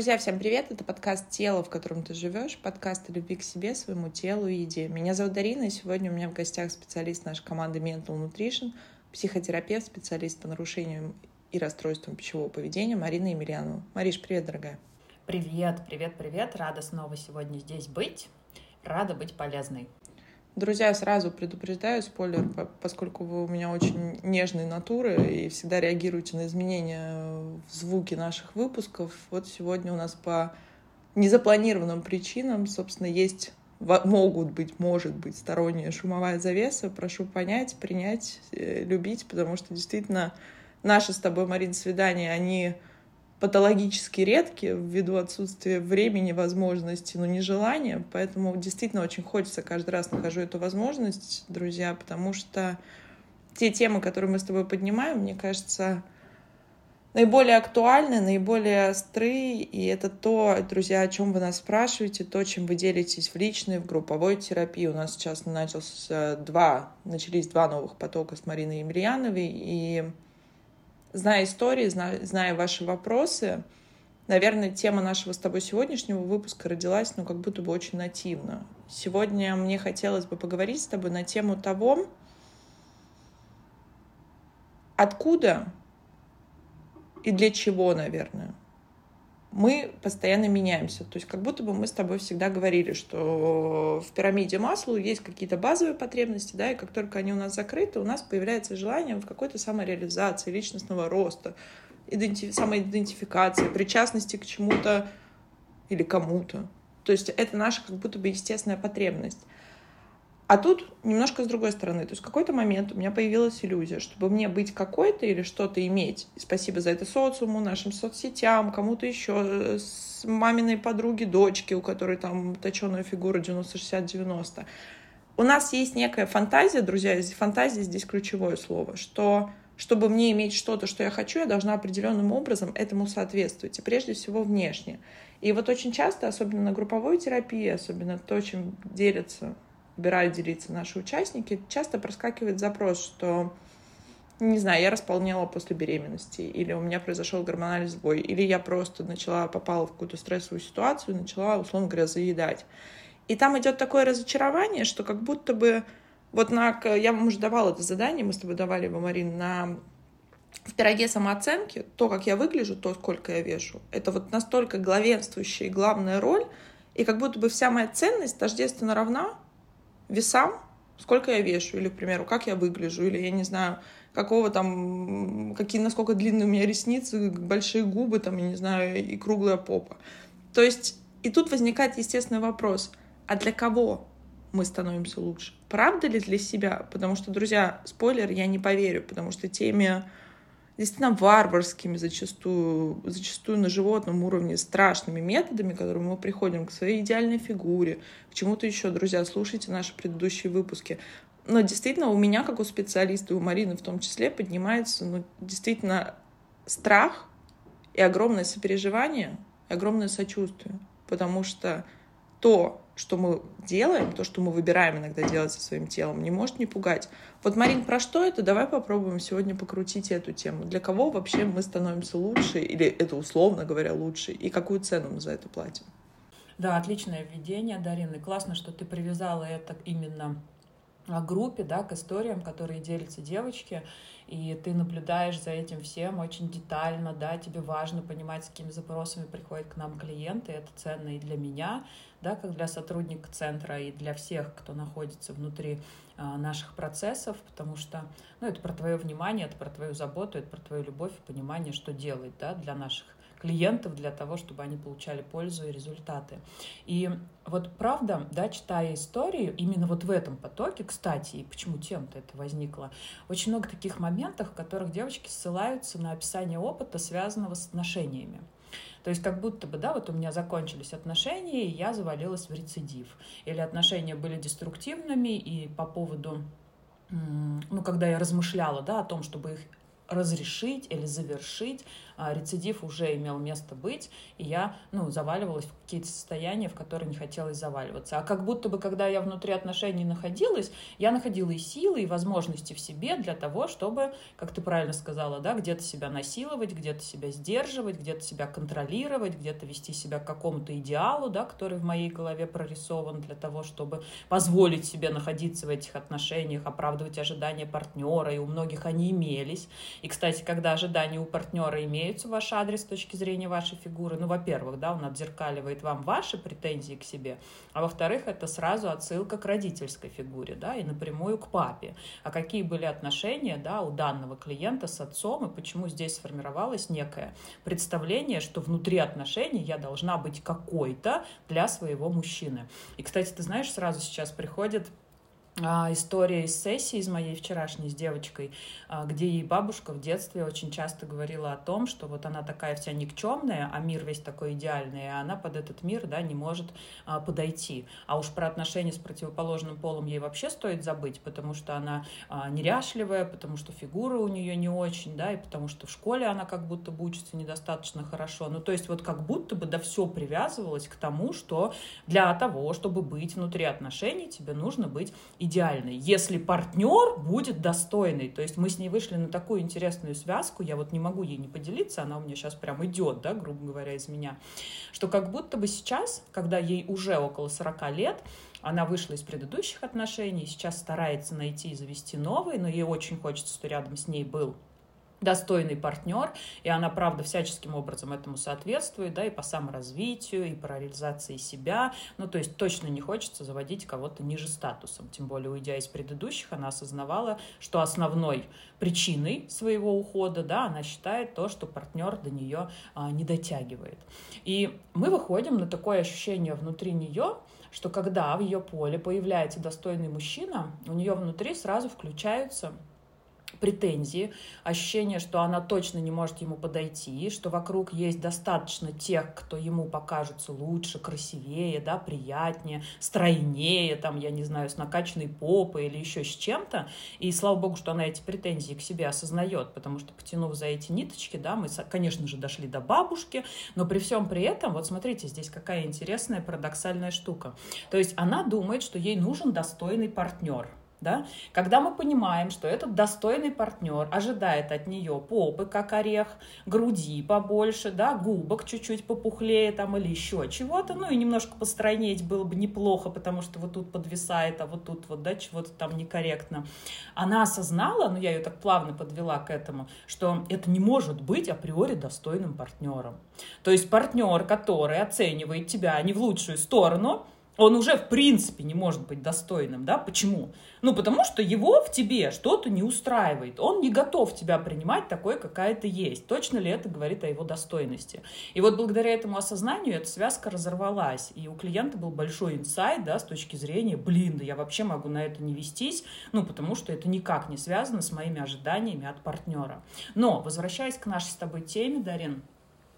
Друзья, всем привет! Это подкаст «Тело, в котором ты живешь», подкаст о любви к себе, своему телу и еде. Меня зовут Дарина, и сегодня у меня в гостях специалист нашей команды Mental Nutrition, психотерапевт, специалист по нарушениям и расстройствам пищевого поведения Марина Емельянова. Мариш, привет, дорогая! Привет, привет, привет! Рада снова сегодня здесь быть. Рада быть полезной. Друзья, сразу предупреждаю, спойлер, поскольку вы у меня очень нежные натуры и всегда реагируете на изменения в звуке наших выпусков. Вот сегодня у нас по незапланированным причинам, собственно, есть могут быть, может быть, сторонняя шумовая завеса. Прошу понять, принять, э, любить, потому что действительно наши с тобой, Марин, свидания, они патологически редки ввиду отсутствия времени, возможности, но не желания. Поэтому действительно очень хочется, каждый раз нахожу эту возможность, друзья, потому что те темы, которые мы с тобой поднимаем, мне кажется, наиболее актуальны, наиболее острые, и это то, друзья, о чем вы нас спрашиваете, то, чем вы делитесь в личной, в групповой терапии. У нас сейчас начался два, начались два новых потока с Мариной Емельяновой, и зная истории, зная, ваши вопросы, наверное, тема нашего с тобой сегодняшнего выпуска родилась, ну, как будто бы очень нативно. Сегодня мне хотелось бы поговорить с тобой на тему того, откуда и для чего, наверное, мы постоянно меняемся. То есть как будто бы мы с тобой всегда говорили, что в пирамиде масла есть какие-то базовые потребности, да, и как только они у нас закрыты, у нас появляется желание в какой-то самореализации, личностного роста, идентифи- самоидентификации, причастности к чему-то или кому-то. То есть это наша как будто бы естественная потребность. А тут немножко с другой стороны. То есть в какой-то момент у меня появилась иллюзия, чтобы мне быть какой-то или что-то иметь. И спасибо за это социуму, нашим соцсетям, кому-то еще, э, с маминой подруги, дочки, у которой там точеная фигура 90-60-90. У нас есть некая фантазия, друзья, фантазия здесь ключевое слово, что чтобы мне иметь что-то, что я хочу, я должна определенным образом этому соответствовать. И прежде всего внешне. И вот очень часто, особенно на групповой терапии, особенно то, чем делятся выбирают делиться наши участники, часто проскакивает запрос, что не знаю, я располнела после беременности, или у меня произошел гормональный сбой, или я просто начала, попала в какую-то стрессовую ситуацию, начала, условно говоря, заедать. И там идет такое разочарование, что как будто бы вот на... Я вам уже давала это задание, мы с тобой давали его, Марин, на в пироге самооценки, то, как я выгляжу, то, сколько я вешу, это вот настолько главенствующая и главная роль, и как будто бы вся моя ценность тождественно равна весам, сколько я вешу, или, к примеру, как я выгляжу, или, я не знаю, какого там, какие, насколько длинные у меня ресницы, большие губы, там, я не знаю, и круглая попа. То есть, и тут возникает естественный вопрос, а для кого мы становимся лучше? Правда ли для себя? Потому что, друзья, спойлер, я не поверю, потому что теме действительно варварскими, зачастую, зачастую на животном уровне, страшными методами, которыми мы приходим к своей идеальной фигуре, к чему-то еще. Друзья, слушайте наши предыдущие выпуски. Но действительно у меня, как у специалиста, и у Марины в том числе, поднимается ну, действительно страх и огромное сопереживание, и огромное сочувствие. Потому что то, что мы делаем, то, что мы выбираем иногда делать со своим телом, не может не пугать. Вот, Марин, про что это? Давай попробуем сегодня покрутить эту тему. Для кого вообще мы становимся лучше, или это условно говоря лучше, и какую цену мы за это платим? Да, отличное введение, Дарина. И классно, что ты привязала это именно к группе, да, к историям, которые делятся девочки и ты наблюдаешь за этим всем очень детально, да, тебе важно понимать, с какими запросами приходят к нам клиенты, это ценно и для меня, да, как для сотрудника центра и для всех, кто находится внутри а, наших процессов, потому что, ну, это про твое внимание, это про твою заботу, это про твою любовь и понимание, что делать, да, для наших клиентов для того, чтобы они получали пользу и результаты. И вот правда, да, читая истории, именно вот в этом потоке, кстати, и почему тем-то это возникло, очень много таких моментов, в которых девочки ссылаются на описание опыта, связанного с отношениями. То есть как будто бы, да, вот у меня закончились отношения, и я завалилась в рецидив. Или отношения были деструктивными, и по поводу ну, когда я размышляла, да, о том, чтобы их разрешить или завершить, рецидив уже имел место быть, и я, ну, заваливалась в какие-то состояния, в которые не хотелось заваливаться. А как будто бы, когда я внутри отношений находилась, я находила и силы, и возможности в себе для того, чтобы, как ты правильно сказала, да, где-то себя насиловать, где-то себя сдерживать, где-то себя контролировать, где-то вести себя к какому-то идеалу, да, который в моей голове прорисован для того, чтобы позволить себе находиться в этих отношениях, оправдывать ожидания партнера, и у многих они имелись. И, кстати, когда ожидания у партнера имеются в ваш адрес с точки зрения вашей фигуры, ну, во-первых, да, он отзеркаливает вам ваши претензии к себе, а во-вторых, это сразу отсылка к родительской фигуре, да, и напрямую к папе. А какие были отношения, да, у данного клиента с отцом, и почему здесь сформировалось некое представление, что внутри отношений я должна быть какой-то для своего мужчины. И, кстати, ты знаешь, сразу сейчас приходит история из сессии из моей вчерашней с девочкой, а, где ей бабушка в детстве очень часто говорила о том, что вот она такая вся никчемная, а мир весь такой идеальный, и она под этот мир да, не может а, подойти. А уж про отношения с противоположным полом ей вообще стоит забыть, потому что она неряшливая, потому что фигура у нее не очень, да, и потому что в школе она как будто бы учится недостаточно хорошо. Ну, то есть вот как будто бы да все привязывалось к тому, что для того, чтобы быть внутри отношений, тебе нужно быть идеальный, если партнер будет достойный. То есть мы с ней вышли на такую интересную связку, я вот не могу ей не поделиться, она у меня сейчас прям идет, да, грубо говоря, из меня, что как будто бы сейчас, когда ей уже около 40 лет, она вышла из предыдущих отношений, сейчас старается найти и завести новые, но ей очень хочется, что рядом с ней был достойный партнер, и она, правда, всяческим образом этому соответствует, да, и по саморазвитию, и по реализации себя, ну, то есть точно не хочется заводить кого-то ниже статусом, тем более, уйдя из предыдущих, она осознавала, что основной причиной своего ухода, да, она считает то, что партнер до нее а, не дотягивает. И мы выходим на такое ощущение внутри нее, что когда в ее поле появляется достойный мужчина, у нее внутри сразу включаются претензии, ощущение, что она точно не может ему подойти, что вокруг есть достаточно тех, кто ему покажется лучше, красивее, да, приятнее, стройнее, там, я не знаю, с накачанной попой или еще с чем-то. И слава богу, что она эти претензии к себе осознает, потому что, потянув за эти ниточки, да, мы, конечно же, дошли до бабушки, но при всем при этом, вот смотрите, здесь какая интересная парадоксальная штука. То есть она думает, что ей нужен достойный партнер – да? Когда мы понимаем, что этот достойный партнер ожидает от нее попы, как орех, груди побольше, да, губок чуть-чуть попухлее там или еще чего-то, ну и немножко постройнеть было бы неплохо, потому что вот тут подвисает, а вот тут вот, да, чего-то там некорректно. Она осознала, ну я ее так плавно подвела к этому, что это не может быть априори достойным партнером. То есть партнер, который оценивает тебя не в лучшую сторону, он уже в принципе не может быть достойным, да? Почему? Ну, потому что его в тебе что-то не устраивает. Он не готов тебя принимать такой, какая ты есть. Точно ли это говорит о его достойности? И вот благодаря этому осознанию эта связка разорвалась. И у клиента был большой инсайт, да, с точки зрения, блин, да я вообще могу на это не вестись, ну, потому что это никак не связано с моими ожиданиями от партнера. Но, возвращаясь к нашей с тобой теме, Дарин,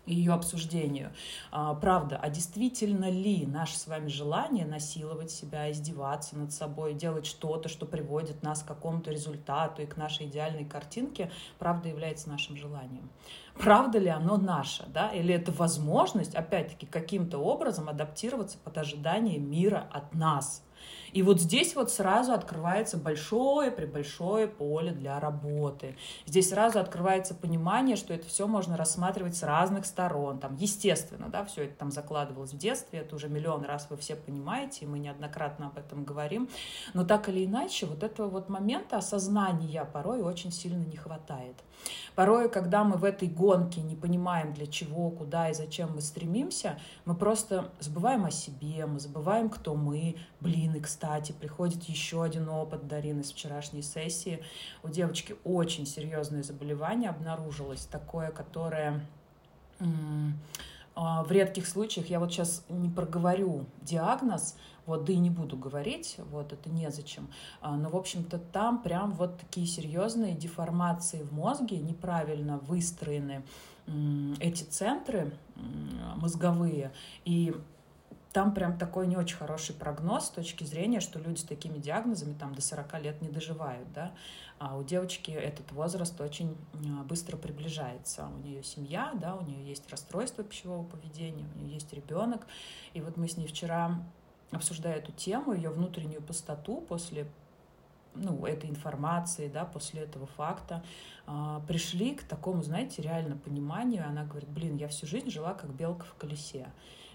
и ее обсуждению. А, правда, а действительно ли наше с вами желание насиловать себя, издеваться над собой, делать что-то, что приводит нас к какому-то результату и к нашей идеальной картинке, правда является нашим желанием? Правда ли оно наше? Да? Или это возможность, опять-таки, каким-то образом адаптироваться под ожидание мира от нас? И вот здесь вот сразу открывается большое при большое поле для работы. Здесь сразу открывается понимание, что это все можно рассматривать с разных сторон. Там, естественно, да, все это там закладывалось в детстве, это уже миллион раз вы все понимаете, и мы неоднократно об этом говорим. Но так или иначе, вот этого вот момента осознания порой очень сильно не хватает. Порой, когда мы в этой гонке не понимаем, для чего, куда и зачем мы стремимся, мы просто забываем о себе, мы забываем, кто мы. Блин, и кстати, приходит еще один опыт Дарины с вчерашней сессии. У девочки очень серьезное заболевание обнаружилось, такое, которое а, в редких случаях, я вот сейчас не проговорю диагноз, вот, да и не буду говорить, вот, это незачем. А, но, в общем-то, там прям вот такие серьезные деформации в мозге, неправильно выстроены эти центры мозговые, и там прям такой не очень хороший прогноз с точки зрения, что люди с такими диагнозами там до 40 лет не доживают, да, а у девочки этот возраст очень а, быстро приближается. У нее семья, да, у нее есть расстройство пищевого поведения, у нее есть ребенок, и вот мы с ней вчера обсуждая эту тему, ее внутреннюю пустоту после ну, этой информации, да, после этого факта, э, пришли к такому, знаете, реально пониманию. Она говорит, блин, я всю жизнь жила как белка в колесе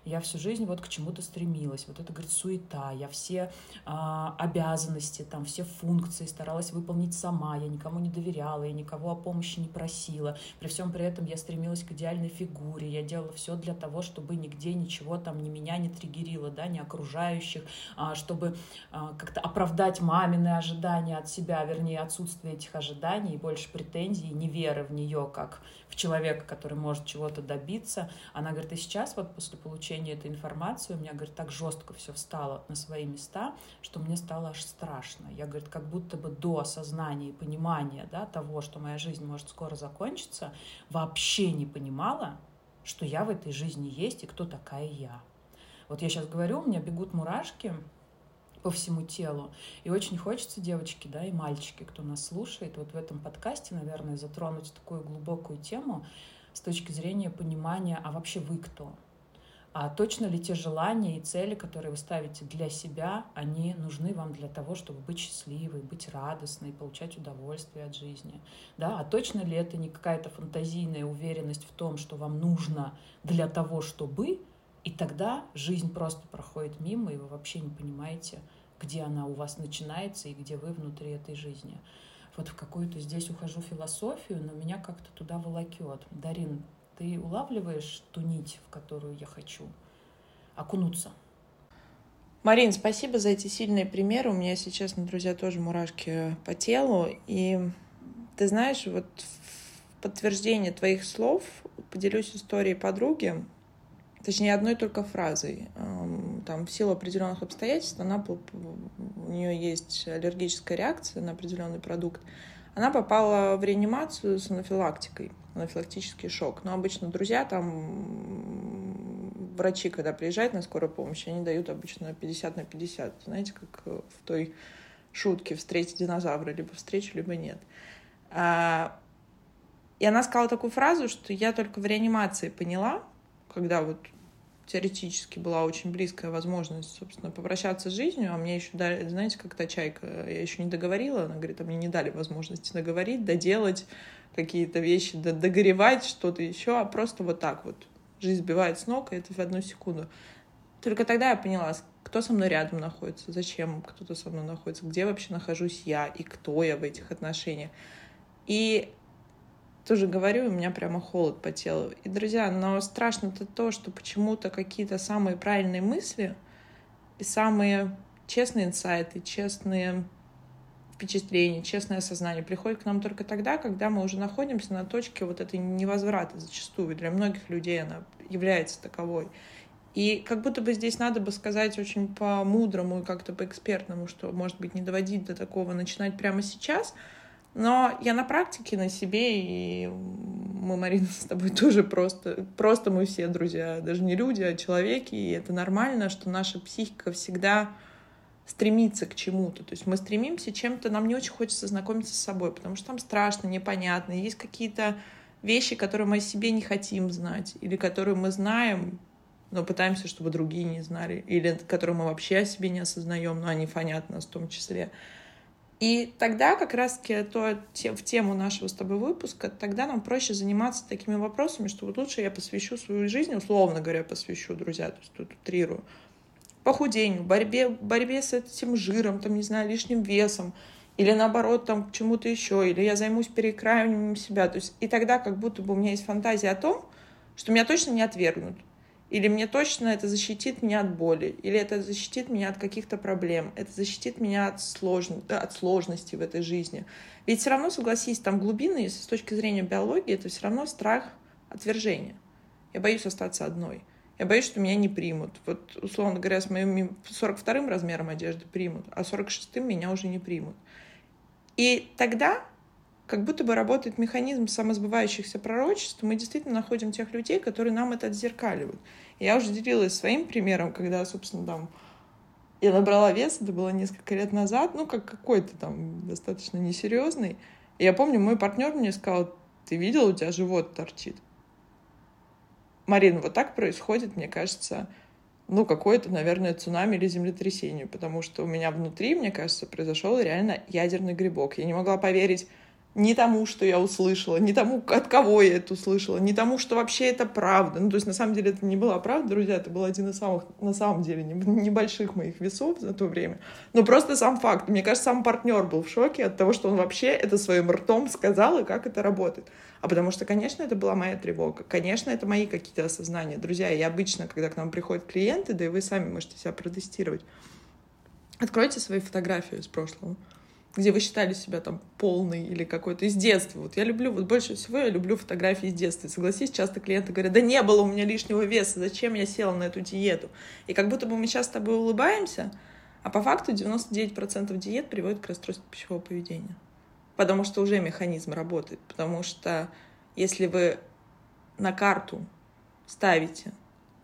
я всю жизнь вот к чему-то стремилась. Вот это, говорит, суета. Я все а, обязанности, там, все функции старалась выполнить сама. Я никому не доверяла, я никого о помощи не просила. При всем при этом я стремилась к идеальной фигуре. Я делала все для того, чтобы нигде ничего там ни меня не триггерило, да, ни окружающих, а, чтобы а, как-то оправдать мамины ожидания от себя, вернее, отсутствие этих ожиданий и больше претензий, неверы в нее как в человека, который может чего-то добиться. Она говорит, и сейчас вот после получения этой информации у меня, говорит, так жестко все встало на свои места, что мне стало аж страшно. Я, говорит, как будто бы до осознания и понимания да, того, что моя жизнь может скоро закончиться, вообще не понимала, что я в этой жизни есть и кто такая я. Вот я сейчас говорю, у меня бегут мурашки, по всему телу. И очень хочется, девочки, да, и мальчики, кто нас слушает, вот в этом подкасте, наверное, затронуть такую глубокую тему с точки зрения понимания, а вообще вы кто? А точно ли те желания и цели, которые вы ставите для себя, они нужны вам для того, чтобы быть счастливой, быть радостной, получать удовольствие от жизни? Да? А точно ли это не какая-то фантазийная уверенность в том, что вам нужно для того, чтобы, и тогда жизнь просто проходит мимо, и вы вообще не понимаете, где она у вас начинается и где вы внутри этой жизни. Вот в какую-то здесь ухожу философию, но меня как-то туда волокет. Дарин, ты улавливаешь ту нить, в которую я хочу окунуться? Марин, спасибо за эти сильные примеры. У меня сейчас, друзья, тоже мурашки по телу. И ты знаешь, вот в подтверждение твоих слов поделюсь историей подруги, точнее, одной только фразой. Там, в силу определенных обстоятельств, она, у нее есть аллергическая реакция на определенный продукт. Она попала в реанимацию с анафилактикой, анафилактический шок. Но обычно друзья там, врачи, когда приезжают на скорую помощь, они дают обычно 50 на 50. Знаете, как в той шутке «встретить динозавра», либо встречу, либо нет. А, и она сказала такую фразу, что я только в реанимации поняла, когда вот теоретически была очень близкая возможность, собственно, попрощаться с жизнью, а мне еще дали, знаете, как та чайка, я еще не договорила, она говорит, а мне не дали возможности договорить, доделать какие-то вещи, догоревать что-то еще, а просто вот так вот. Жизнь сбивает с ног, и это в одну секунду. Только тогда я поняла, кто со мной рядом находится, зачем кто-то со мной находится, где вообще нахожусь я и кто я в этих отношениях. И тоже говорю, у меня прямо холод по телу. И, друзья, но страшно-то то, что почему-то какие-то самые правильные мысли и самые честные инсайты, честные впечатления, честное осознание приходят к нам только тогда, когда мы уже находимся на точке вот этой невозврата зачастую. Для многих людей она является таковой. И как будто бы здесь надо бы сказать очень по-мудрому и как-то по-экспертному, что, может быть, не доводить до такого, начинать прямо сейчас — но я на практике, на себе, и мы, Марина, с тобой тоже просто, просто мы все друзья, даже не люди, а человеки, и это нормально, что наша психика всегда стремится к чему-то. То есть мы стремимся чем-то, нам не очень хочется знакомиться с собой, потому что там страшно, непонятно, есть какие-то вещи, которые мы о себе не хотим знать, или которые мы знаем, но пытаемся, чтобы другие не знали, или которые мы вообще о себе не осознаем, но они фонят нас в том числе. И тогда как раз-таки то, в тему нашего с тобой выпуска, тогда нам проще заниматься такими вопросами, что вот лучше я посвящу свою жизнь, условно говоря, посвящу, друзья, то есть тут утрирую, похудению, борьбе, борьбе с этим жиром, там, не знаю, лишним весом, или наоборот, там, к чему-то еще, или я займусь перекраиванием себя. То есть, и тогда как будто бы у меня есть фантазия о том, что меня точно не отвергнут, или мне точно это защитит меня от боли, или это защитит меня от каких-то проблем, это защитит меня от, слож... от сложностей в этой жизни. Ведь все равно, согласись, там глубины, с точки зрения биологии, это все равно страх отвержения. Я боюсь остаться одной. Я боюсь, что меня не примут. Вот, условно говоря, с моим 42-м размером одежды примут, а 46-м меня уже не примут. И тогда как будто бы работает механизм самосбывающихся пророчеств, мы действительно находим тех людей, которые нам это отзеркаливают. Я уже делилась своим примером, когда, собственно, там я набрала вес, это было несколько лет назад, ну, как какой-то там достаточно несерьезный. И я помню, мой партнер мне сказал, ты видел, у тебя живот торчит. Марина, вот так происходит, мне кажется, ну, какое-то, наверное, цунами или землетрясение, потому что у меня внутри, мне кажется, произошел реально ядерный грибок. Я не могла поверить ни тому, что я услышала, ни тому, от кого я это услышала, ни тому, что вообще это правда. Ну, то есть, на самом деле, это не была правда, друзья, это был один из самых, на самом деле, небольших моих весов за то время. Но просто сам факт. Мне кажется, сам партнер был в шоке от того, что он вообще это своим ртом сказал и как это работает. А потому что, конечно, это была моя тревога. Конечно, это мои какие-то осознания. Друзья, я обычно, когда к нам приходят клиенты, да и вы сами можете себя протестировать, откройте свои фотографии из прошлого где вы считали себя там полной или какой-то из детства. Вот я люблю, вот больше всего я люблю фотографии из детства. Согласись, часто клиенты говорят, да не было у меня лишнего веса, зачем я села на эту диету? И как будто бы мы сейчас с тобой улыбаемся, а по факту 99% диет приводит к расстройству пищевого поведения. Потому что уже механизм работает. Потому что если вы на карту ставите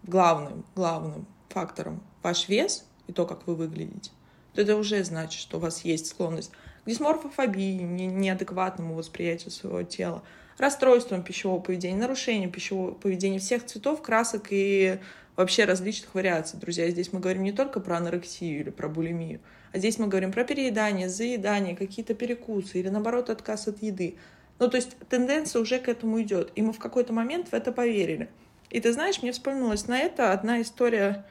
главным, главным фактором ваш вес и то, как вы выглядите, то это уже значит, что у вас есть склонность дисморфофобии, не, неадекватному восприятию своего тела, расстройством пищевого поведения, нарушением пищевого поведения всех цветов, красок и вообще различных вариаций. Друзья, здесь мы говорим не только про анорексию или про булимию, а здесь мы говорим про переедание, заедание, какие-то перекусы или, наоборот, отказ от еды. Ну, то есть тенденция уже к этому идет. И мы в какой-то момент в это поверили. И ты знаешь, мне вспомнилась на это одна история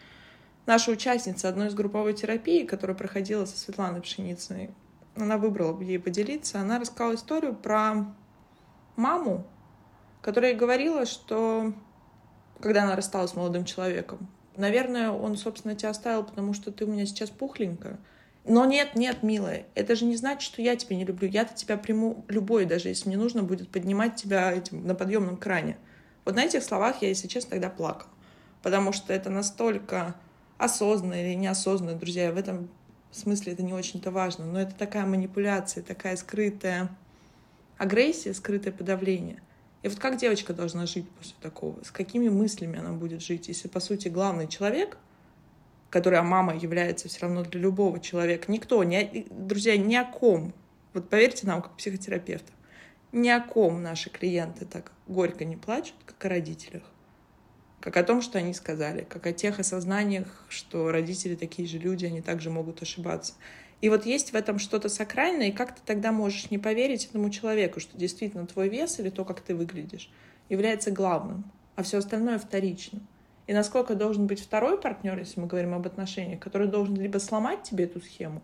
наша участница одной из групповой терапии, которая проходила со Светланой Пшеницыной, она выбрала ей поделиться, она рассказала историю про маму, которая говорила, что когда она рассталась с молодым человеком, наверное, он, собственно, тебя оставил, потому что ты у меня сейчас пухленькая. Но нет, нет, милая, это же не значит, что я тебя не люблю. Я-то тебя приму любой, даже если мне нужно будет поднимать тебя этим на подъемном кране. Вот на этих словах я, если честно, тогда плакала. Потому что это настолько осознанно или неосознанно, друзья, в этом смысле это не очень-то важно, но это такая манипуляция, такая скрытая агрессия, скрытое подавление. И вот как девочка должна жить после такого? С какими мыслями она будет жить, если, по сути, главный человек, который, а мама является все равно для любого человека, никто, ни, друзья, ни о ком, вот поверьте нам, как психотерапевтам, ни о ком наши клиенты так горько не плачут, как о родителях как о том, что они сказали, как о тех осознаниях, что родители такие же люди, они также могут ошибаться. И вот есть в этом что-то сакральное, и как ты тогда можешь не поверить этому человеку, что действительно твой вес или то, как ты выглядишь, является главным, а все остальное вторично. И насколько должен быть второй партнер, если мы говорим об отношениях, который должен либо сломать тебе эту схему,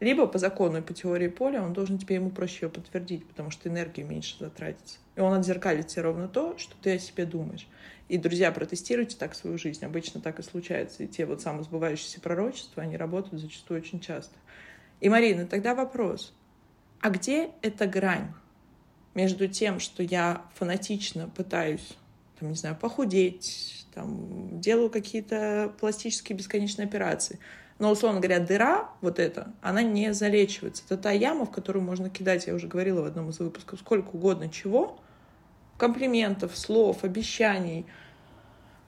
либо по закону и по теории поля он должен тебе ему проще ее подтвердить, потому что энергии меньше затратится. И он отзеркалит тебе ровно то, что ты о себе думаешь. И, друзья, протестируйте так свою жизнь. Обычно так и случается. И те вот самосбывающиеся пророчества, они работают зачастую очень часто. И, Марина, тогда вопрос. А где эта грань между тем, что я фанатично пытаюсь, там, не знаю, похудеть, там, делаю какие-то пластические бесконечные операции, но, условно говоря, дыра вот эта, она не залечивается. Это та яма, в которую можно кидать, я уже говорила в одном из выпусков, сколько угодно чего, комплиментов, слов, обещаний,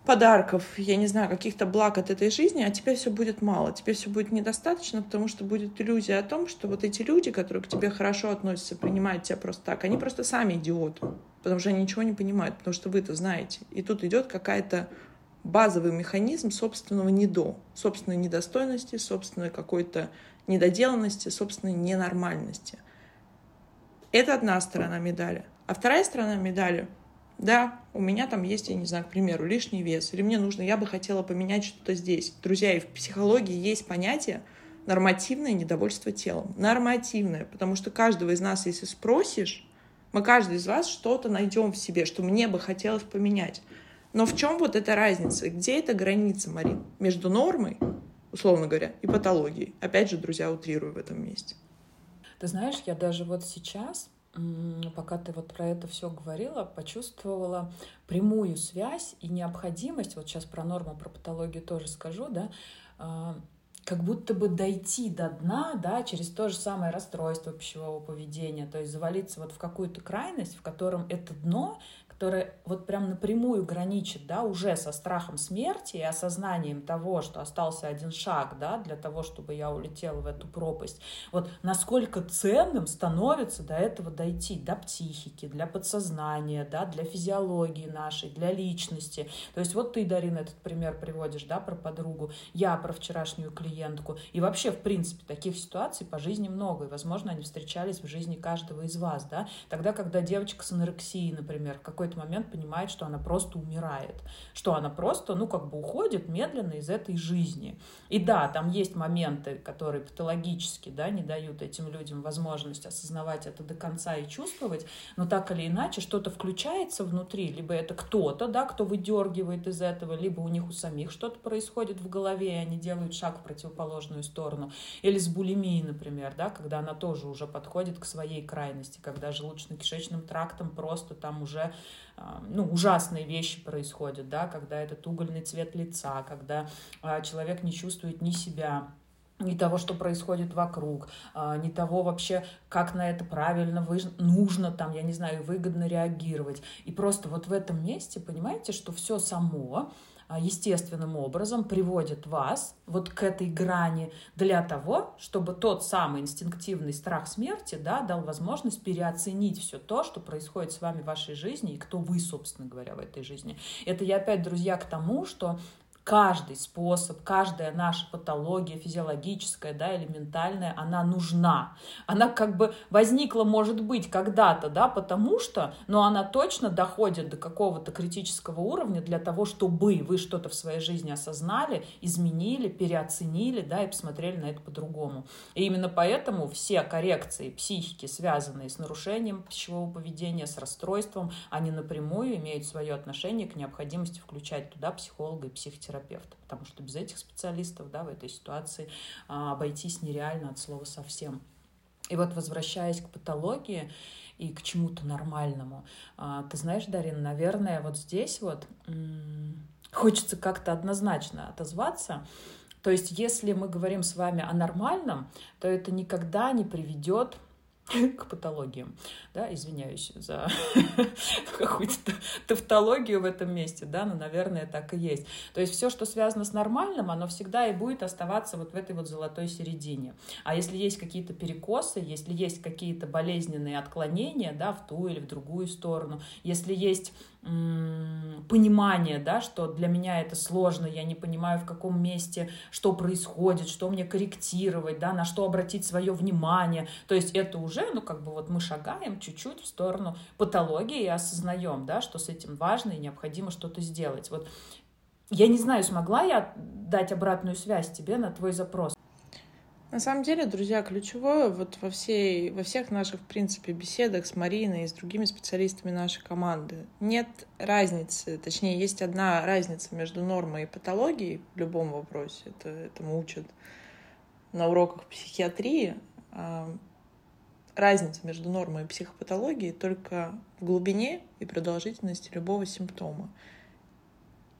подарков, я не знаю, каких-то благ от этой жизни, а тебе все будет мало, тебе все будет недостаточно, потому что будет иллюзия о том, что вот эти люди, которые к тебе хорошо относятся, принимают тебя просто так, они просто сами идиоты, потому что они ничего не понимают, потому что вы это знаете. И тут идет какая-то базовый механизм собственного недо, собственной недостойности, собственной какой-то недоделанности, собственной ненормальности. Это одна сторона медали. А вторая сторона медали, да, у меня там есть, я не знаю, к примеру, лишний вес, или мне нужно, я бы хотела поменять что-то здесь. Друзья, и в психологии есть понятие нормативное недовольство телом. Нормативное, потому что каждого из нас, если спросишь, мы каждый из вас что-то найдем в себе, что мне бы хотелось поменять. Но в чем вот эта разница? Где эта граница, Марин, между нормой, условно говоря, и патологией? Опять же, друзья, утрирую в этом месте. Ты знаешь, я даже вот сейчас пока ты вот про это все говорила, почувствовала прямую связь и необходимость, вот сейчас про норму, про патологию тоже скажу, да, а, как будто бы дойти до дна, да, через то же самое расстройство пищевого поведения, то есть завалиться вот в какую-то крайность, в котором это дно которое вот прям напрямую граничит, да, уже со страхом смерти и осознанием того, что остался один шаг, да, для того, чтобы я улетела в эту пропасть. Вот насколько ценным становится до этого дойти, до психики, для подсознания, да, для физиологии нашей, для личности. То есть вот ты, Дарина, этот пример приводишь, да, про подругу, я про вчерашнюю клиентку. И вообще, в принципе, таких ситуаций по жизни много, и, возможно, они встречались в жизни каждого из вас, да. Тогда, когда девочка с анорексией, например, какой какой-то момент понимает, что она просто умирает, что она просто, ну, как бы уходит медленно из этой жизни. И да, там есть моменты, которые патологически, да, не дают этим людям возможность осознавать это до конца и чувствовать, но так или иначе что-то включается внутри, либо это кто-то, да, кто выдергивает из этого, либо у них у самих что-то происходит в голове, и они делают шаг в противоположную сторону. Или с булимией, например, да, когда она тоже уже подходит к своей крайности, когда желудочно-кишечным трактом просто там уже ну, ужасные вещи происходят, да, когда этот угольный цвет лица, когда а, человек не чувствует ни себя, ни того, что происходит вокруг, а, ни того вообще, как на это правильно нужно там, я не знаю, выгодно реагировать. И просто вот в этом месте, понимаете, что все само, а, естественным образом приводит вас вот к этой грани для того, чтобы тот самый инстинктивный страх смерти да, дал возможность переоценить все то, что происходит с вами в вашей жизни и кто вы, собственно говоря, в этой жизни. Это я опять, друзья, к тому, что каждый способ, каждая наша патология физиологическая, да, или ментальная, она нужна. Она как бы возникла, может быть, когда-то, да, потому что, но она точно доходит до какого-то критического уровня для того, чтобы вы что-то в своей жизни осознали, изменили, переоценили, да, и посмотрели на это по-другому. И именно поэтому все коррекции психики, связанные с нарушением пищевого поведения, с расстройством, они напрямую имеют свое отношение к необходимости включать туда психолога и психотерапевта терапевта, потому что без этих специалистов да, в этой ситуации а, обойтись нереально от слова совсем. И вот возвращаясь к патологии и к чему-то нормальному, а, ты знаешь, Дарин, наверное, вот здесь вот хочется как-то однозначно отозваться. То есть, если мы говорим с вами о нормальном, то это никогда не приведет к патологиям. Да, извиняюсь за какую-то тавтологию в этом месте, да, но, наверное, так и есть. То есть все, что связано с нормальным, оно всегда и будет оставаться вот в этой вот золотой середине. А если есть какие-то перекосы, если есть какие-то болезненные отклонения, да, в ту или в другую сторону, если есть понимание, да, что для меня это сложно, я не понимаю, в каком месте, что происходит, что мне корректировать, да, на что обратить свое внимание. То есть это уже, ну, как бы вот мы шагаем чуть-чуть в сторону патологии и осознаем, да, что с этим важно и необходимо что-то сделать. Вот я не знаю, смогла я дать обратную связь тебе на твой запрос. На самом деле, друзья, ключевое вот во, всей, во всех наших, в принципе, беседах с Мариной и с другими специалистами нашей команды нет разницы, точнее, есть одна разница между нормой и патологией в любом вопросе. Это, этому учат на уроках психиатрии. Разница между нормой и психопатологией только в глубине и продолжительности любого симптома.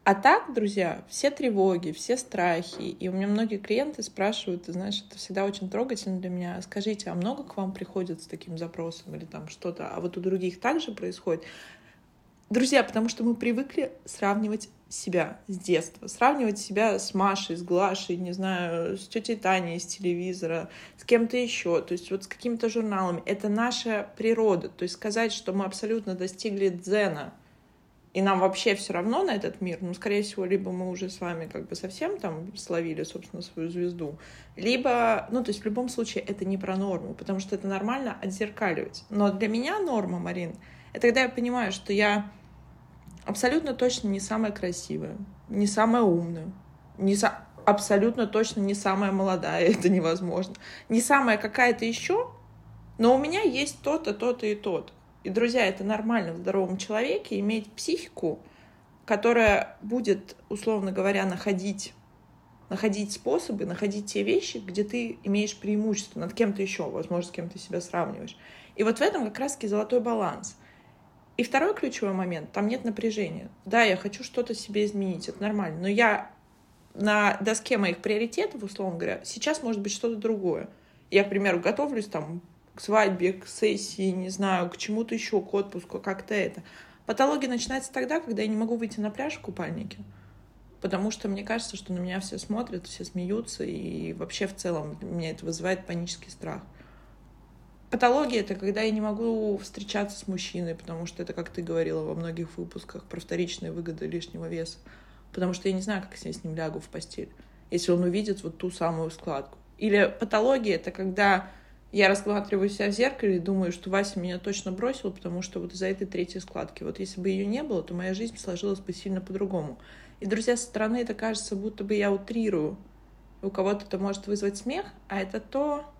А так, друзья, все тревоги, все страхи, и у меня многие клиенты спрашивают, ты знаешь, это всегда очень трогательно для меня, скажите, а много к вам приходит с таким запросом или там что-то, а вот у других также происходит? Друзья, потому что мы привыкли сравнивать себя с детства, сравнивать себя с Машей, с Глашей, не знаю, с тетей Таней из телевизора, с кем-то еще, то есть вот с какими-то журналами. Это наша природа. То есть сказать, что мы абсолютно достигли дзена, и нам вообще все равно на этот мир, ну, скорее всего, либо мы уже с вами как бы совсем там словили, собственно, свою звезду, либо, ну, то есть в любом случае это не про норму, потому что это нормально отзеркаливать. Но для меня норма, Марин, это когда я понимаю, что я абсолютно точно не самая красивая, не самая умная, не со... абсолютно точно не самая молодая, это невозможно, не самая какая-то еще, но у меня есть то-то, то-то и то-то. И, друзья, это нормально в здоровом человеке иметь психику, которая будет, условно говоря, находить, находить способы, находить те вещи, где ты имеешь преимущество над кем-то еще, возможно, с кем ты себя сравниваешь. И вот в этом как раз-таки золотой баланс. И второй ключевой момент, там нет напряжения. Да, я хочу что-то себе изменить, это нормально, но я на доске моих приоритетов, условно говоря, сейчас может быть что-то другое. Я, к примеру, готовлюсь там к свадьбе, к сессии, не знаю, к чему-то еще, к отпуску, как-то это. Патология начинается тогда, когда я не могу выйти на пляж в купальнике. Потому что мне кажется, что на меня все смотрят, все смеются, и вообще в целом меня это вызывает панический страх. Патология — это когда я не могу встречаться с мужчиной, потому что это, как ты говорила во многих выпусках, про вторичные выгоды лишнего веса. Потому что я не знаю, как я с ним лягу в постель, если он увидит вот ту самую складку. Или патология — это когда я рассматриваю себя в зеркале и думаю, что Вася меня точно бросил, потому что вот из-за этой третьей складки. Вот если бы ее не было, то моя жизнь сложилась бы сильно по-другому. И, друзья, со стороны это кажется, будто бы я утрирую. У кого-то это может вызвать смех, а это то,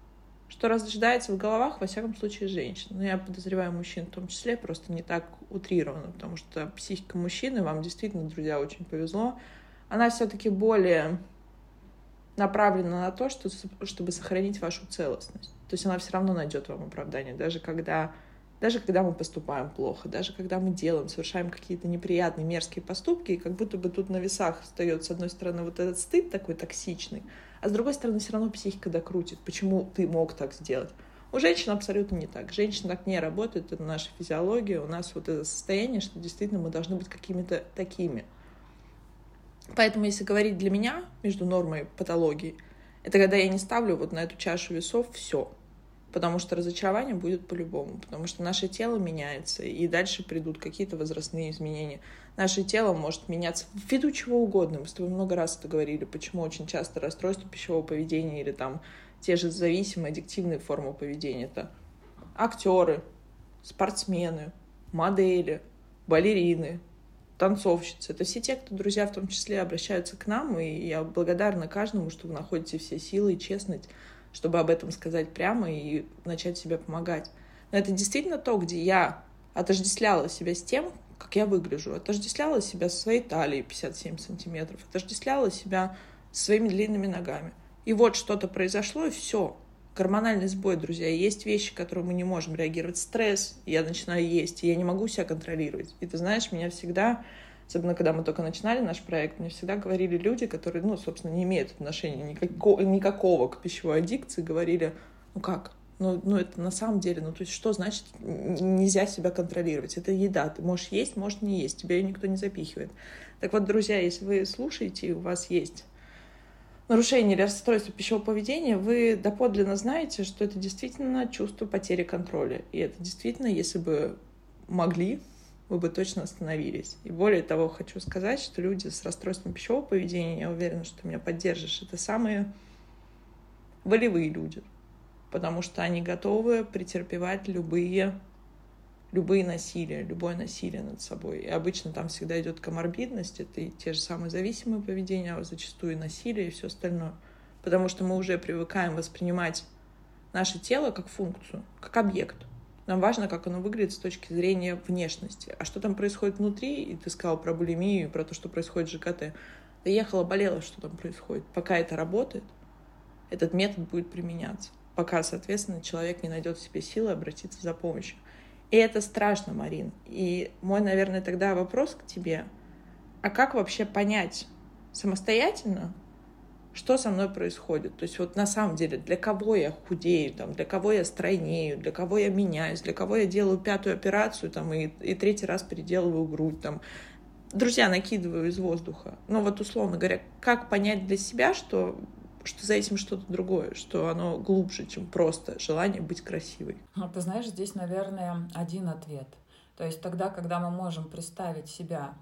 что рождается в головах, во всяком случае, женщин. Но я подозреваю мужчин в том числе, просто не так утрированно, потому что психика мужчины, вам действительно, друзья, очень повезло, она все-таки более направлена на то, что, чтобы сохранить вашу целостность. То есть она все равно найдет вам оправдание, даже когда, даже когда мы поступаем плохо, даже когда мы делаем, совершаем какие-то неприятные, мерзкие поступки, и как будто бы тут на весах встает, с одной стороны, вот этот стыд такой токсичный, а с другой стороны, все равно психика докрутит, почему ты мог так сделать. У женщин абсолютно не так. Женщина так не работает, это наша физиология. У нас вот это состояние, что действительно мы должны быть какими-то такими. Поэтому, если говорить для меня между нормой и патологией, это когда я не ставлю вот на эту чашу весов все потому что разочарование будет по-любому, потому что наше тело меняется, и дальше придут какие-то возрастные изменения. Наше тело может меняться ввиду чего угодно. Мы с тобой много раз это говорили, почему очень часто расстройство пищевого поведения или там те же зависимые, аддиктивные формы поведения. Это актеры, спортсмены, модели, балерины, танцовщицы. Это все те, кто, друзья, в том числе обращаются к нам, и я благодарна каждому, что вы находите все силы и честность чтобы об этом сказать прямо и начать себе помогать. Но это действительно то, где я отождествляла себя с тем, как я выгляжу, отождествляла себя со своей талией 57 сантиметров, отождествляла себя своими длинными ногами. И вот что-то произошло, и все. Гормональный сбой, друзья. Есть вещи, которые мы не можем реагировать. Стресс, я начинаю есть, и я не могу себя контролировать. И ты знаешь, меня всегда особенно когда мы только начинали наш проект, мне всегда говорили люди, которые, ну, собственно, не имеют отношения никакого, никакого к пищевой аддикции, говорили, ну как, ну, ну это на самом деле, ну то есть что значит нельзя себя контролировать? Это еда, ты можешь есть, можешь не есть, тебя ее никто не запихивает. Так вот, друзья, если вы слушаете, и у вас есть нарушение или расстройство пищевого поведения, вы доподлинно знаете, что это действительно чувство потери контроля. И это действительно, если бы могли, вы бы точно остановились. И более того, хочу сказать, что люди с расстройством пищевого поведения, я уверена, что ты меня поддержишь, это самые волевые люди, потому что они готовы претерпевать любые любые насилия, любое насилие над собой. И обычно там всегда идет коморбидность, это и те же самые зависимые поведения, а зачастую и насилие и все остальное. Потому что мы уже привыкаем воспринимать наше тело как функцию, как объект. Нам важно, как оно выглядит с точки зрения внешности. А что там происходит внутри, и ты сказал про булимию, про то, что происходит в ЖКТ. Ты ехала, болела, что там происходит. Пока это работает, этот метод будет применяться. Пока, соответственно, человек не найдет в себе силы обратиться за помощью. И это страшно, Марин. И мой, наверное, тогда вопрос к тебе. А как вообще понять самостоятельно, что со мной происходит. То есть вот на самом деле, для кого я худею, там, для кого я стройнею, для кого я меняюсь, для кого я делаю пятую операцию там, и, и третий раз переделываю грудь. Там. Друзья, накидываю из воздуха. Но вот условно говоря, как понять для себя, что что за этим что-то другое, что оно глубже, чем просто желание быть красивой. А ты знаешь, здесь, наверное, один ответ. То есть тогда, когда мы можем представить себя,